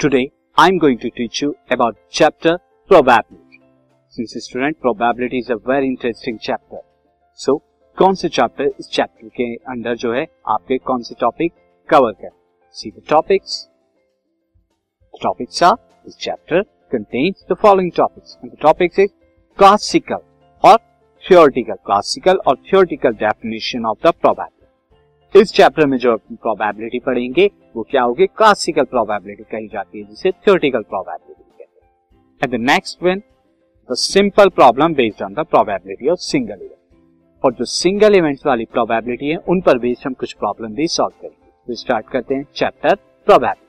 Today I'm going to teach you about chapter probability. Since student probability is a very interesting chapter. So कौन से chapter इस chapter के अंदर जो है आपके कौन से टॉपिक कवर कर see the topics topics are this chapter contains the following topics and the topics is classical और theoretical classical और theoretical definition of the probability इस चैप्टर में जो प्रोबेबिलिटी पढ़ेंगे, वो क्या होगी? क्लासिकल प्रोबेबिलिटी कही जाती है, जिसे थियोरटिकल प्रोबेबिलिटी कहते हैं। And the next one the simple problem based on the probability of single event और जो सिंगल इवेंट्स वाली प्रोबेबिलिटी है, उन पर बेस्ड हम कुछ प्रॉब्लम भी सॉल्व करेंगे। तो स्टार्ट करते हैं chapter probability